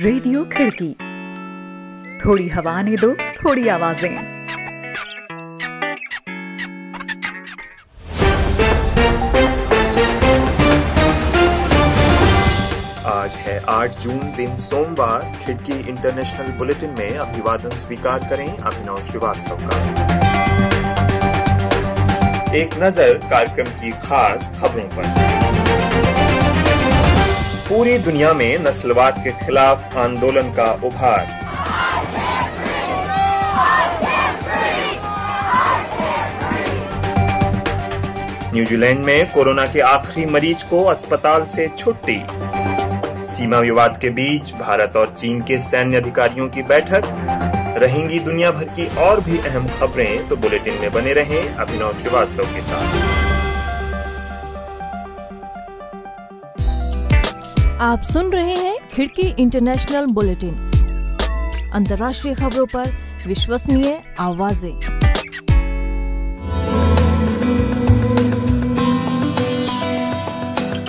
Radio खिड़की। थोड़ी हवा ने दो, थोड़ी आवाज़ें। आज है 8 जून, दिन सोमवार। खिड़की इंटरनेशनल बुलेटिन में अभिवादन स्वीकार करें अभिनव श्रीवास्तव का। एक नज़र कार्यक्रम की खास खबरों पर। पूरी दुनिया में नस्लवाद के खिलाफ आंदोलन का उभार। न्यूजीलैंड में कोरोना के आखिरी मरीज़ को अस्पताल से छुट्टी। सीमा विवाद के बीच भारत और चीन के सैन्य अधिकारियों की बैठक। रहेंगी दुनिया भर की और भी अहम खबरें तो बुलेटिन में बने रहें अभिनव श्रीवास्तव के साथ। आप सुन रहे हैं खिड़की इंटरनेशनल बुलेटिन। अंतर्राष्ट्रीय खबरों पर विश्वसनीय आवाज़ें।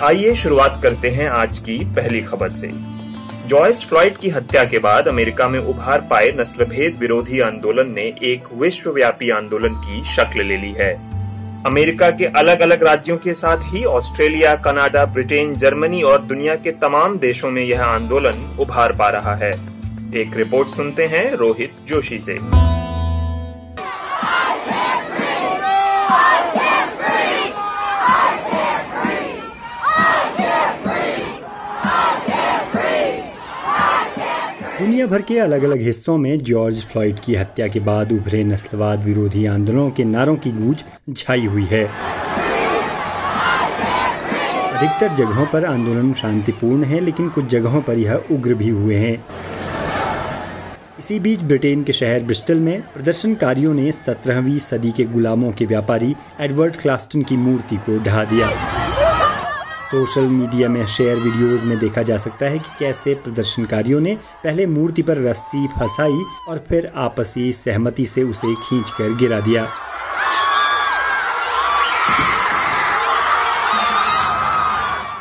आइए शुरुआत करते हैं आज की पहली खबर से। जॉयस फ्लॉइड की हत्या के बाद अमेरिका में उभार पाए नस्लभेद विरोधी आंदोलन ने एक विश्वव्यापी आंदोलन की शक्ल ले ली है। अमेरिका के अलग अलग राज्यों के साथ ही ऑस्ट्रेलिया, कनाडा, ब्रिटेन, जर्मनी और दुनिया के तमाम देशों में यह आंदोलन उभार पा रहा है। एक रिपोर्ट सुनते हैं रोहित जोशी से। दुनिया भर के अलग अलग हिस्सों में जॉर्ज फ्लॉइड की हत्या के बाद उभरे नस्लवाद विरोधी आंदोलनों के नारों की गूंज छाई हुई है। अधिकतर जगहों पर आंदोलन शांतिपूर्ण है, लेकिन कुछ जगहों पर यह उग्र भी हुए हैं। इसी बीच ब्रिटेन के शहर ब्रिस्टल में प्रदर्शनकारियों ने 17वीं सदी के गुलामों के व्यापारी एडवर्ड क्लास्टन की मूर्ति को ढहा दिया। सोशल मीडिया में शेयर वीडियोस में देखा जा सकता है कि कैसे प्रदर्शनकारियों ने पहले मूर्ति पर रस्सी फंसाई और फिर आपसी सहमति से उसे खींचकर गिरा दिया।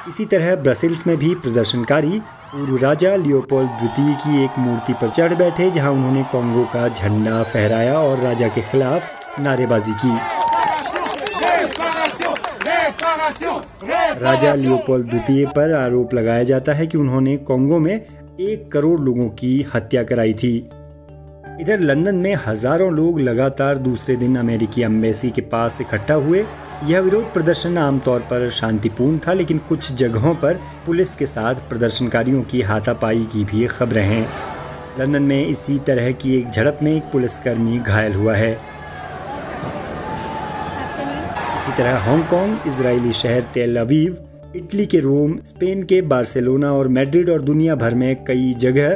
इसी तरह ब्रसेल्स में भी प्रदर्शनकारी पूर्व राजा लियोपोल्ड द्वितीय की एक मूर्ति पर चढ़ बैठे, जहाँ उन्होंने कांगो का झंडा फहराया और राजा के खिलाफ नारेबाजी की। राजा लियोपोल द्वितीय पर आरोप लगाया जाता है कि उन्होंने कांगो में एक करोड़ लोगों की हत्या कराई थी। इधर लंदन में हज़ारों लोग लगातार दूसरे दिन अमेरिकी अम्बेसी के पास इकट्ठा हुए। यह विरोध प्रदर्शन आमतौर पर शांतिपूर्ण था, लेकिन कुछ जगहों पर पुलिस के साथ प्रदर्शनकारियों की हाथापाई की भी खबरें हैं। लंदन में इसी तरह की एक झड़प में एक पुलिसकर्मी घायल हुआ है। इसी तरह हांगकांग इसराइली शहर तेल अवीव इटली के रोम, स्पेन के बार्सिलोना और मैड्रिड और दुनिया भर में कई जगह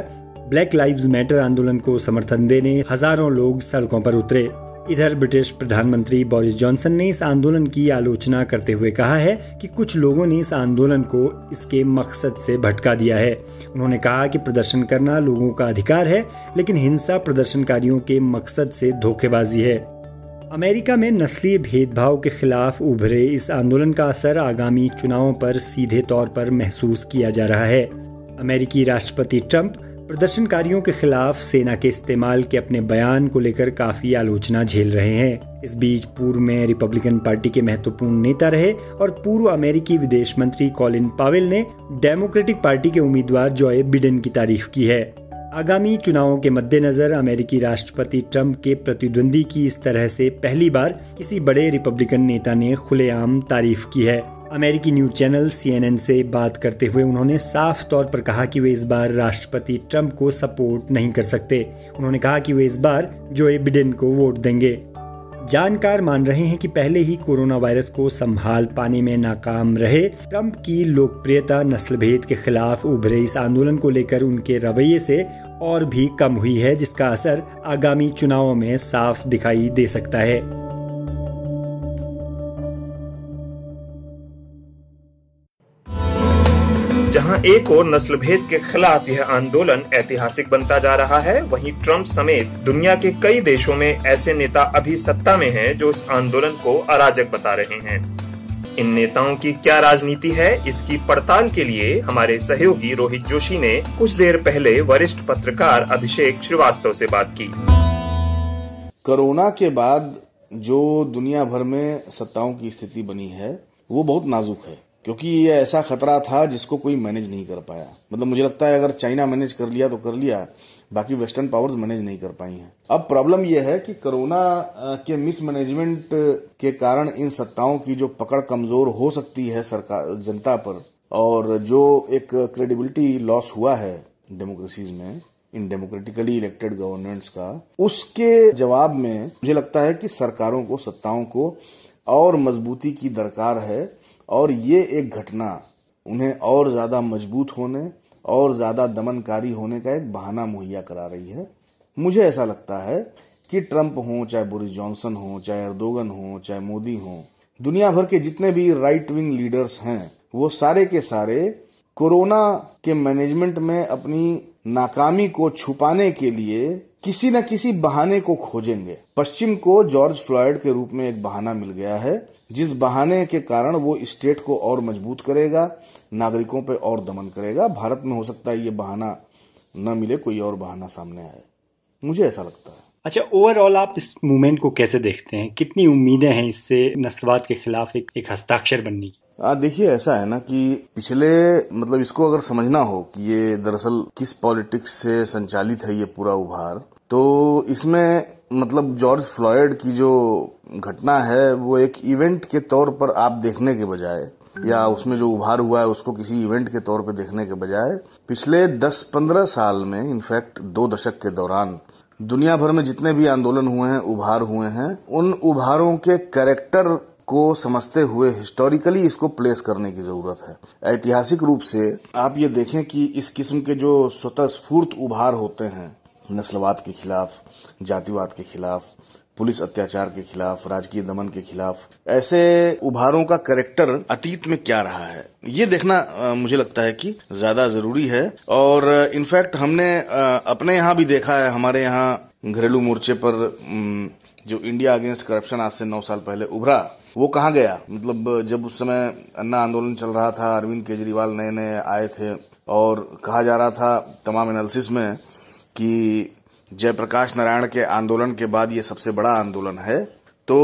ब्लैक लाइव्स मैटर आंदोलन को समर्थन देने हज़ारों लोग सड़कों पर उतरे। इधर ब्रिटिश प्रधानमंत्री बोरिस जॉनसन ने इस आंदोलन की आलोचना करते हुए कहा है कि कुछ लोगों ने इस आंदोलन को इसके मकसद से भटका दिया है। उन्होंने कहा कि प्रदर्शन करना लोगों का अधिकार है, लेकिन हिंसा प्रदर्शनकारियों के मकसद से धोखेबाजी है। अमेरिका में नस्लीय भेदभाव के खिलाफ उभरे इस आंदोलन का असर आगामी चुनावों पर सीधे तौर पर महसूस किया जा रहा है। अमेरिकी राष्ट्रपति ट्रंप प्रदर्शनकारियों के खिलाफ सेना के इस्तेमाल के अपने बयान को लेकर काफ़ी आलोचना झेल रहे हैं। इस बीच पूर्व में रिपब्लिकन पार्टी के महत्वपूर्ण नेता रहे और पूर्व अमेरिकी विदेश मंत्री कॉलिन पावेल ने डेमोक्रेटिक पार्टी के उम्मीदवार जॉय बिडेन की तारीफ़ की है। आगामी चुनावों के मद्देनजर अमेरिकी राष्ट्रपति ट्रंप के प्रतिद्वंदी की इस तरह से पहली बार किसी बड़े रिपब्लिकन नेता ने खुलेआम तारीफ़ की है। अमेरिकी न्यूज़ चैनल सीएनएन से बात करते हुए उन्होंने साफ़ तौर पर कहा कि वे इस बार राष्ट्रपति ट्रंप को सपोर्ट नहीं कर सकते। उन्होंने कहा कि वे इस बार जो बिडेन को वोट देंगे। जानकार मान रहे हैं कि पहले ही कोरोना वायरस को संभाल पाने में नाकाम रहे। ट्रंप की लोकप्रियता नस्ल भेद के खिलाफ उभरे इस आंदोलन को लेकर उनके रवैये से और भी कम हुई है, जिसका असर आगामी चुनावों में साफ़ दिखाई दे सकता है। एक और नस्ल भेद के खिलाफ यह आंदोलन ऐतिहासिक बनता जा रहा है, वहीं ट्रंप समेत दुनिया के कई देशों में ऐसे नेता अभी सत्ता में हैं जो इस आंदोलन को अराजक बता रहे हैं। इन नेताओं की क्या राजनीति है, इसकी पड़ताल के लिए हमारे सहयोगी रोहित जोशी ने कुछ देर पहले वरिष्ठ पत्रकार अभिषेक श्रीवास्तव से बात की। कोरोना के बाद जो दुनिया भर में सत्ताओं की स्थिति बनी है, वो बहुत नाजुक है। क्योंकि ये ऐसा खतरा था जिसको कोई मैनेज नहीं कर पाया। मतलब मुझे लगता है अगर चाइना मैनेज कर लिया तो कर लिया, बाकी वेस्टर्न पावर्स मैनेज नहीं कर पाई हैं। अब प्रॉब्लम यह है कि कोरोना के मिसमैनेजमेंट के कारण इन सत्ताओं की जो पकड़ कमज़ोर हो सकती है सरकार, जनता पर, और जो एक क्रेडिबिलिटी लॉस हुआ है डेमोक्रेसीज में इन डेमोक्रेटिकली इलेक्टेड गवर्नमेंट्स का, उसके जवाब में मुझे लगता है कि सरकारों को, सत्ताओं को और मजबूती की दरकार है और ये एक घटना, उन्हें और ज़्यादा मज़बूत होने और ज़्यादा दमनकारी होने का एक बहाना मुहैया करा रही है। मुझे ऐसा लगता है कि ट्रंप हो, चाहे बोरिस जॉनसन हो, चाहे अर्दोगन हो, चाहे मोदी हो दुनिया भर के जितने भी राइट विंग लीडर्स हैं, वो सारे के सारे कोरोना के मैनेजमेंट में अपनी नाकामी को छुपाने के लिए किसी न किसी बहाने को खोजेंगे। पश्चिम को जॉर्ज फ्लॉयड के रूप में एक बहाना मिल गया है जिस बहाने के कारण वो स्टेट को और मज़बूत करेगा नागरिकों पर और दमन करेगा। भारत में हो सकता है ये बहाना न मिले कोई और बहाना सामने आए। मुझे ऐसा लगता है। अच्छा ओवरऑल आप इस मूवमेंट को कैसे देखते हैं? कितनी उम्मीदें हैं इससे नस्लवाद के खिलाफ एक, एक हस्ताक्षर बनने की? देखिए, ऐसा है ना कि पिछले मतलब इसको अगर समझना हो कि ये दरअसल किस पॉलिटिक्स से संचालित है ये पूरा उभार तो इसमें मतलब जॉर्ज फ्लॉयड की जो घटना है, वो एक इवेंट के तौर पर आप देखने के बजाय, या उसमें जो उभार हुआ है उसको किसी इवेंट के तौर पर देखने के बजाय, पिछले 10-15 साल में, इनफैक्ट दो दशक के दौरान, दुनिया भर में जितने भी आंदोलन हुए हैं, उभार हुए हैं, उन उभारों के कैरेक्टर को समझते हुए हिस्टोरिकली इसको प्लेस करने की ज़रूरत है। ऐतिहासिक रूप से आप ये देखें कि इस किस्म के जो स्वतः स्फूर्त उभार होते हैं, नस्लवाद के खिलाफ, जातिवाद के खिलाफ, पुलिस अत्याचार के खिलाफ, राजकीय दमन के खिलाफ, ऐसे उभारों का करेक्टर अतीत में क्या रहा है? ये देखना मुझे लगता है कि ज़्यादा ज़रूरी है। और इनफैक्ट हमने अपने यहाँ भी देखा है, हमारे यहाँ घरेलू मोर्चे पर जो इंडिया अगेंस्ट करप्शन आज से नौ साल पहले उभरा वो कहाँ गया? मतलब जब उस समय अन्ना आंदोलन चल रहा था, अरविंद केजरीवाल नए नए आए थे, और कहा जा रहा था तमाम एनालिसिस में कि जयप्रकाश नारायण के आंदोलन के बाद ये सबसे बड़ा आंदोलन है। तो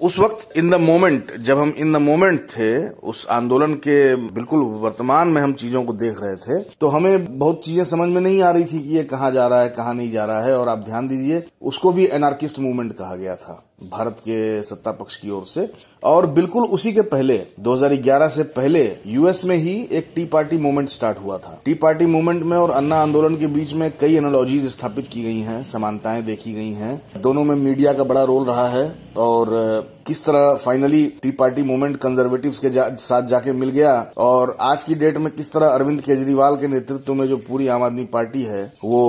उस वक्त इन द मोमेंट जब हम इन द मोमेंट थे, उस आंदोलन के बिल्कुल वर्तमान में हम चीज़ों को देख रहे थे तो हमें बहुत चीज़ें समझ में नहीं आ रही थी कि ये कहाँ जा रहा है, कहाँ नहीं जा रहा है, और आप ध्यान दीजिए, उसको भी एनार्किस्ट मूवमेंट कहा गया था। भारत के सत्ता पक्ष की ओर से। और बिल्कुल उसी के पहले 2011 से पहले यूएस में ही एक टी पार्टी मूवमेंट स्टार्ट हुआ था। टी पार्टी मूवमेंट में और अन्ना आंदोलन के बीच में कई एनोलॉजीज स्थापित की गई हैं, समानताएँ देखी गई हैं। दोनों में मीडिया का बड़ा रोल रहा है और किस तरह finally tea party movement conservative के जा, साथ जाके मिल गया और आज की डेट में किस तरह अरविंद केजरीवाल के नेतृत्व में जो पूरी आम आदमी पार्टी है वो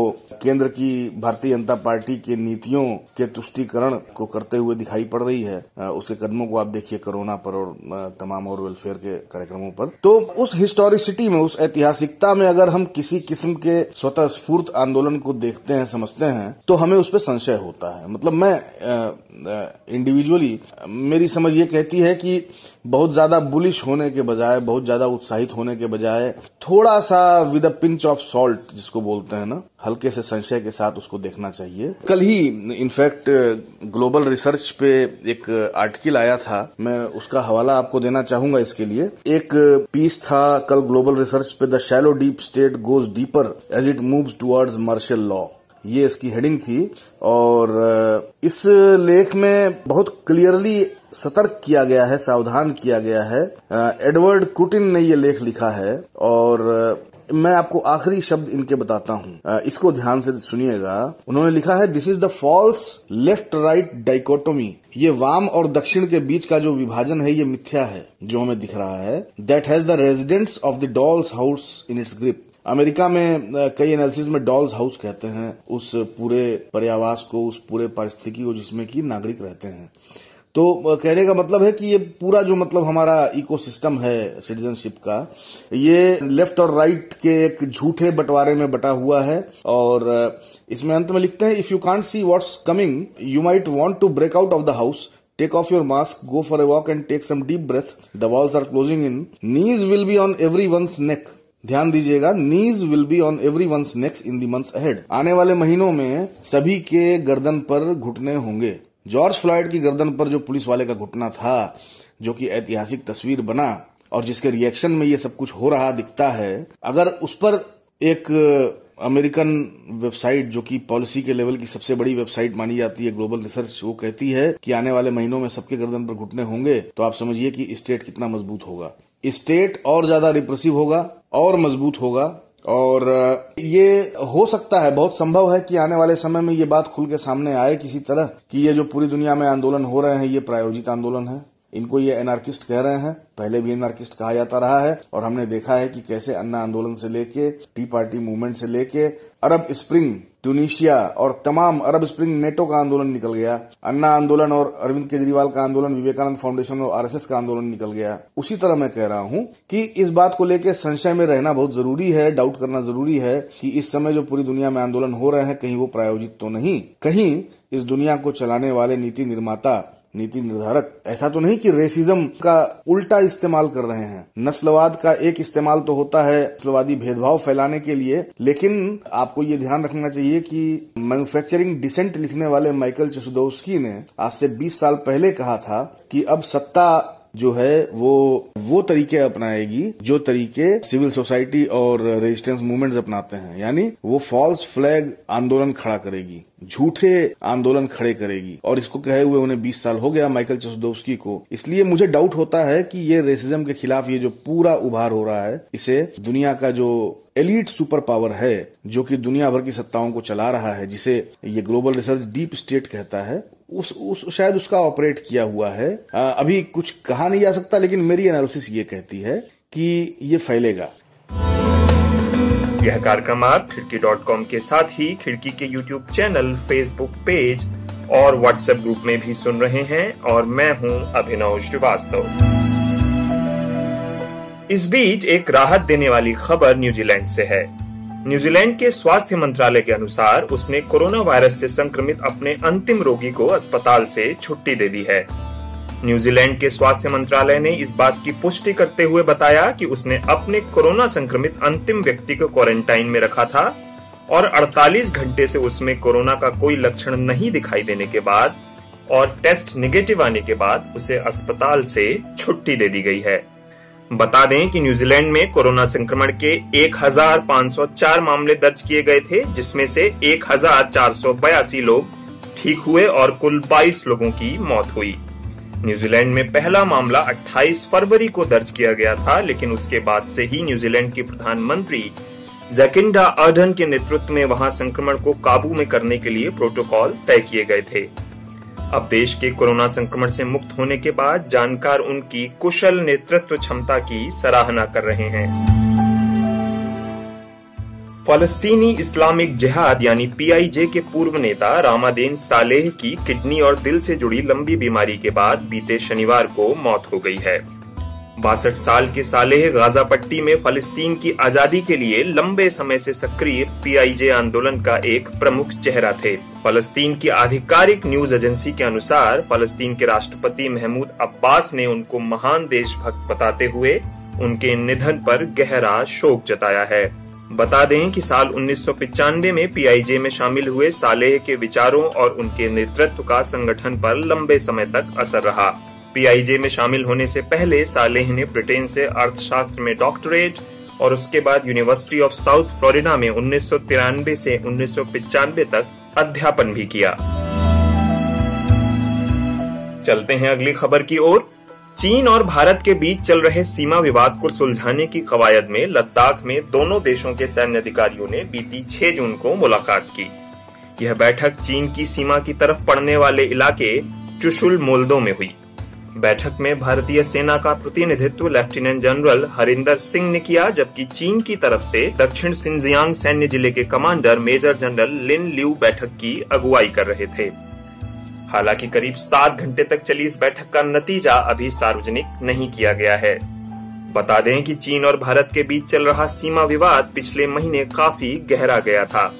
केंद्र की भारतीय जनता पार्टी के नीतियों के तुष्टिकरण को करते हुए दिखाई पड़ रही है उसके कदमों को आप देखिए कोरोना पर और तमाम और वेलफेयर के कार्यक्रमों पर। तो उस हिस्टोरिसिटी में उस ऐतिहासिकता में अगर हम किसी किस्म के स्वतः स्फूर्त आंदोलन को देखते हैं समझते हैं तो हमें उस पर संशय होता है। मतलब मैं इंडिविजुअली मेरी समझ ये कहती है कि बहुत ज़्यादा बुलिश होने के बजाय, बहुत ज़्यादा उत्साहित होने के बजाय, थोड़ा सा with a pinch of salt जिसको बोलते हैं ना, हल्के से संशय के साथ उसको देखना चाहिए। कल ही इनफैक्ट ग्लोबल रिसर्च पे एक आर्टिकल आया था। मैं उसका हवाला आपको देना चाहूँगा इसके लिए। एक पीस था, कल ग्लोबल रिसर्च पे the shallow deep state goes deeper as it moves towards martial law ये इसकी हेडिंग थी और इस लेख में बहुत क्लियरली सतर्क किया गया है, सावधान किया गया है। एडवर्ड कुटिन ने ये लेख लिखा है और मैं आपको आखिरी शब्द इनके बताता हूँ। इसको ध्यान से सुनिएगा। उन्होंने लिखा है this is the false left right dichotomy ये वाम और दक्षिण के बीच का जो विभाजन है, ये मिथ्या है, जो हमें दिख रहा है। That has the residents of the dolls house in its grip America में कई एनालिसिस में डॉल्स हाउस कहते हैं, उस पूरे पर्यावास को, उस पूरे परिस्थिति को जिसमें कि नागरिक रहते हैं। तो कहने का मतलब है कि ये पूरा जो मतलब हमारा इकोसिस्टम है सिटीजनशिप का, ये लेफ़्ट और राइट के एक झूठे बंटवारे में बटा हुआ है। और इसमें अंत में लिखते हैं if you can't see what's coming you might want to break out of the house take off your mask go for a walk and take some deep breath the walls are closing in knees will be on every one's neck ध्यान दीजिएगा knees will be on every one's next in the months ahead आने वाले महीनों में सभी के गर्दन पर घुटने होंगे। जॉर्ज फ्लॉयड की गर्दन पर जो पुलिस वाले का घुटना था, जो कि ऐतिहासिक तस्वीर बना, और जिसके रिएक्शन में ये सब कुछ हो रहा, दिखता है, अगर उस पर एक अमेरिकन वेबसाइट, जो कि पॉलिसी के लेवल की सबसे बड़ी वेबसाइट मानी जाती है ग्लोबल रिसर्च वो कहती है कि आने वाले महीनों में सबके गर्दन पर घुटने होंगे तो आप समझिए कि स्टेट कितना मज़बूत होगा। स्टेट और ज़्यादा रिप्रेसिव होगा, और मज़बूत होगा, और ये हो सकता है, बहुत संभव है कि आने वाले समय में ये बात खुल के सामने आए किसी तरह, कि ये जो पूरी दुनिया में आंदोलन हो रहे हैं, ये प्रायोजित आंदोलन है। इनको ये एनार्किस्ट कह रहे हैं। पहले भी एनार्किस्ट कहा जाता रहा है और हमने देखा है कि कैसे अन्ना आंदोलन से लेके टी पार्टी मूवमेंट से लेके, अरब स्प्रिंग ट्यूनिशिया और तमाम अरब स्प्रिंग नेटो का आंदोलन निकल गया। अन्ना आंदोलन और अरविंद केजरीवाल का आंदोलन, विवेकानंद फाउंडेशन और आरएसएस का आंदोलन निकल गया। उसी तरह मैं कह रहा हूँ कि इस बात को लेकर संशय में रहना बहुत ज़रूरी है डाउट करना ज़रूरी है कि इस समय जो पूरी दुनिया में आंदोलन हो रहे हैं, कहीं वो प्रायोजित तो नहीं। कहीं इस दुनिया को चलाने वाले नीति निर्माता नीति निर्धारक। ऐसा तो नहीं कि रेसिज्म का उल्टा इस्तेमाल कर रहे हैं। नस्लवाद का एक इस्तेमाल तो होता है नस्लवादी भेदभाव फैलाने के लिए, लेकिन आपको ये ध्यान रखना चाहिए कि मैन्युफैक्चरिंग डिसेंट लिखने वाले माइकल चसुदोस्की ने आज से 20 साल पहले कहा था कि अब सत्ता जो है, वो वो तरीके अपनाएगी जो तरीके सिविल सोसाइटी और रेजिस्टेंस मूवमेंट्स अपनाते हैं। यानी वो फॉल्स फ्लैग आंदोलन खड़ा करेगी, झूठे आंदोलन खड़े करेगी। और इसको कहे हुए उन्हें 20 साल हो गया माइकल चसदोवस्की को। इसलिए मुझे डाउट होता है कि ये रेसिज्म के खिलाफ ये जो पूरा उभार हो रहा है, इसे दुनिया का जो एलीट सुपर पावर है जो कि दुनिया भर की सत्ताओं को चला रहा है जिसे ये ग्लोबल रिसर्च डीप स्टेट कहता है। उस, उस शायद उसका ऑपरेट किया हुआ है। आ, अभी कुछ कहा नहीं जा सकता लेकिन मेरी एनालिसिस ये कहती है कि ये फैलेगा। यह कार्यक्रम आप खिड़की डॉट कॉम के साथ ही खिड़की के यूट्यूब चैनल फेसबुक पेज और व्हाट्सएप ग्रुप में भी सुन रहे हैं। और मैं हूँ अभिनव श्रीवास्तव। इस बीच एक राहत देने वाली खबर न्यूजीलैंड से है। न्यूजीलैंड के स्वास्थ्य मंत्रालय के अनुसार उसने कोरोना वायरस से संक्रमित अपने अंतिम रोगी को अस्पताल से छुट्टी दे दी है। न्यूजीलैंड के स्वास्थ्य मंत्रालय ने इस बात की पुष्टि करते हुए बताया कि उसने अपने कोरोना संक्रमित अंतिम व्यक्ति को क्वारंटाइन में रखा था और 48 घंटे से उसमें कोरोना का कोई लक्षण नहीं दिखाई देने के बाद और टेस्ट निगेटिव आने के बाद उसे अस्पताल से छुट्टी दे दी गई है। बता दें कि न्यूजीलैंड में कोरोना संक्रमण के 1504 मामले दर्ज किए गए थे, जिसमें से एक हज़ार चार सौ बयासी लोग ठीक हुए और कुल 22 लोगों की मौत हुई। न्यूजीलैंड में पहला मामला 28 फरवरी को दर्ज किया गया था, लेकिन उसके बाद से ही न्यूजीलैंड की प्रधानमंत्री जैकिंडा अर्डन के नेतृत्व में वहाँ संक्रमण को काबू में करने के लिए प्रोटोकॉल तय किए गए थे। अब देश के कोरोना संक्रमण से मुक्त होने के बाद जानकार उनकी कुशल नेतृत्व क्षमता की सराहना कर रहे हैं। फलस्तीनी इस्लामिक जिहाद यानी पीआईजे के पूर्व नेता रामादेन सालेह की किडनी और दिल से जुड़ी लंबी बीमारी के बाद बीते शनिवार को मौत हो गई है। बासठ साल के सालेह गाजा पट्टी में फलस्तीन की आज़ादी के लिए लंबे समय से सक्रिय पीआईजे आंदोलन का एक प्रमुख चेहरा थे। फलस्तीन की आधिकारिक न्यूज़ एजेंसी के अनुसार फलस्तीन के राष्ट्रपति महमूद अब्बास ने उनको महान देशभक्त बताते हुए उनके निधन पर गहरा शोक जताया है। बता दें कि साल उन्नीस सौ पंचानवे में पीआईजे में शामिल हुए सालेह के विचारों और उनके नेतृत्व का संगठन पर लंबे समय तक असर रहा। पीआईजे में शामिल होने से पहले सालेह ने ब्रिटेन से अर्थशास्त्र में डॉक्टरेट और उसके बाद यूनिवर्सिटी ऑफ़ साउथ फ्लोरिडा में उन्नीस से उन्नीस तक अध्यापन भी किया। चलते हैं अगली खबर की ओर। चीन और भारत के बीच चल रहे सीमा विवाद को सुलझाने की कवायद में लद्दाख में दोनों देशों के सैन्य अधिकारियों ने बीती 6 जून को मुलाकात की। यह बैठक चीन की सीमा की तरफ़ पड़ने वाले इलाके चुशुल मोल्दो में हुई। बैठक में भारतीय सेना का प्रतिनिधित्व लेफ्टिनेंट जनरल हरिंदर सिंह ने किया, जबकि चीन की तरफ़ से दक्षिण सिंजियांग सैन्य ज़िले के commander major general Lin Liu बैठक की अगुवाई कर रहे थे। हालाँकि करीब सात घंटे तक चली इस बैठक का नतीजा अभी सार्वजनिक नहीं किया गया है। बता दें कि चीन और भारत के बीच चल रहा सीमा विवाद पिछले महीने काफ़ी गहरा गया था।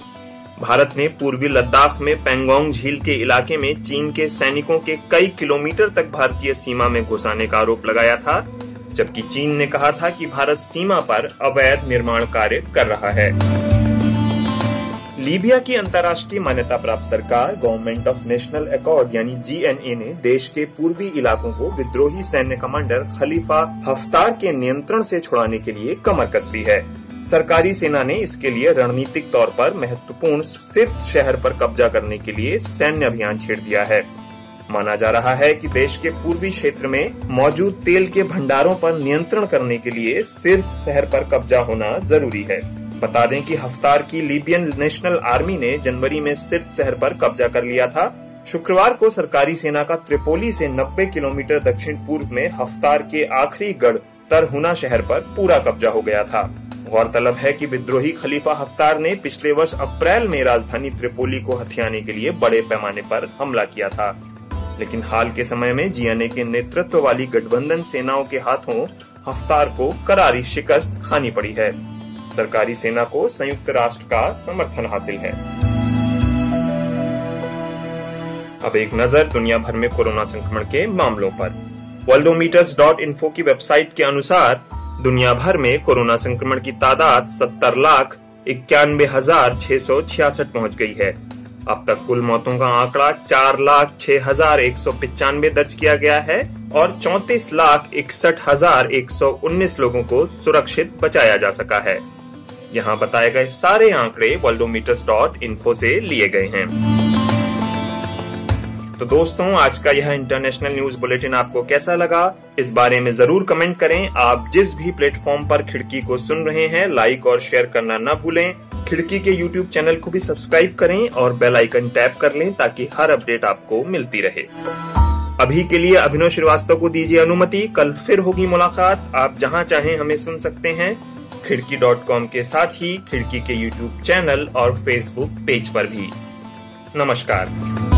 भारत ने पूर्वी लद्दाख में पेंगोंग झील के इलाके में चीन के सैनिकों के कई किलोमीटर तक भारतीय सीमा में घुसाने का आरोप लगाया था, जबकि चीन ने कहा था कि भारत सीमा पर अवैध निर्माण कार्य कर रहा है। लीबिया की अंतर्राष्ट्रीय मान्यता प्राप्त सरकार गवर्नमेंट ऑफ़ नेशनल अकॉर्ड यानी जीएनए ने देश के पूर्वी इलाकों को विद्रोही सैन्य कमांडर खलीफा हफ्तार के नियंत्रण से छुड़ाने के लिए कमर कस ली है। सरकारी सेना ने इसके लिए रणनीतिक तौर पर महत्वपूर्ण सिर्फ़ शहर पर कब्जा करने के लिए सैन्य अभियान छेड़ दिया है। माना जा रहा है कि देश के पूर्वी क्षेत्र में मौजूद तेल के भंडारों पर नियंत्रण करने के लिए सिर्फ़ शहर पर कब्जा होना ज़रूरी है। बता दें कि हफ्तार की लीबियन नेशनल आर्मी ने जनवरी में सिर्फ़ शहर पर कब्जा कर लिया था। शुक्रवार को सरकारी सेना का त्रिपोली से 90 किलोमीटर दक्षिण पूर्व में हफ्तार के आखिरी गढ़ तरहुना शहर पर पूरा कब्जा हो गया था। गौरतलब है कि विद्रोही खलीफा हफ्तार ने पिछले वर्ष अप्रैल में राजधानी त्रिपोली को हथियाने के लिए बड़े पैमाने पर हमला किया था। लेकिन हाल के समय में जीएनए के नेतृत्व वाली गठबंधन सेनाओं के हाथों हफ्तार को करारी शिकस्त खानी पड़ी है। सरकारी सेना को संयुक्त राष्ट्र का समर्थन हासिल है। अब एक नज़र दुनिया भर में कोरोना संक्रमण के मामलों पर। वर्ल्डोमीटर्स डॉट इन्फो की वेबसाइट के अनुसार दुनिया भर में कोरोना संक्रमण की तादाद सत्तर लाख इक्यानवे हज़ार छह सौ छियासठ पहुँच गई है। अब तक कुल मौतों का आंकड़ा चार लाख छह हज़ार एक सौ पिचानवे दर्ज किया गया है और चौतीस लाख इकसठ हज़ार एक सौ उन्नीस लोगों को सुरक्षित बचाया जा सका है। यहाँ बताए गए सारे आंकड़े वर्ल्डोमीटर्स डॉट इन्फो से लिए गए हैं। तो दोस्तों, आज का यह इंटरनेशनल न्यूज़ बुलेटिन आपको कैसा लगा? इस बारे में ज़रूर कमेंट करें। आप जिस भी प्लेटफॉर्म पर खिड़की को सुन रहे हैं लाइक और शेयर करना न भूलें। खिड़की के यूट्यूब चैनल को भी सब्सक्राइब करें और बेल आइकन टैप कर लें ताकि हर अपडेट आपको मिलती रहे। अभी के लिए अभिनव श्रीवास्तव को दीजिए अनुमति। कल फिर होगी मुलाकात। आप जहाँ चाहें हमें सुन सकते हैं। खिड़की डॉट कॉम के साथ ही खिड़की के यूट्यूब चैनल और फेसबुक पेज पर भी। नमस्कार।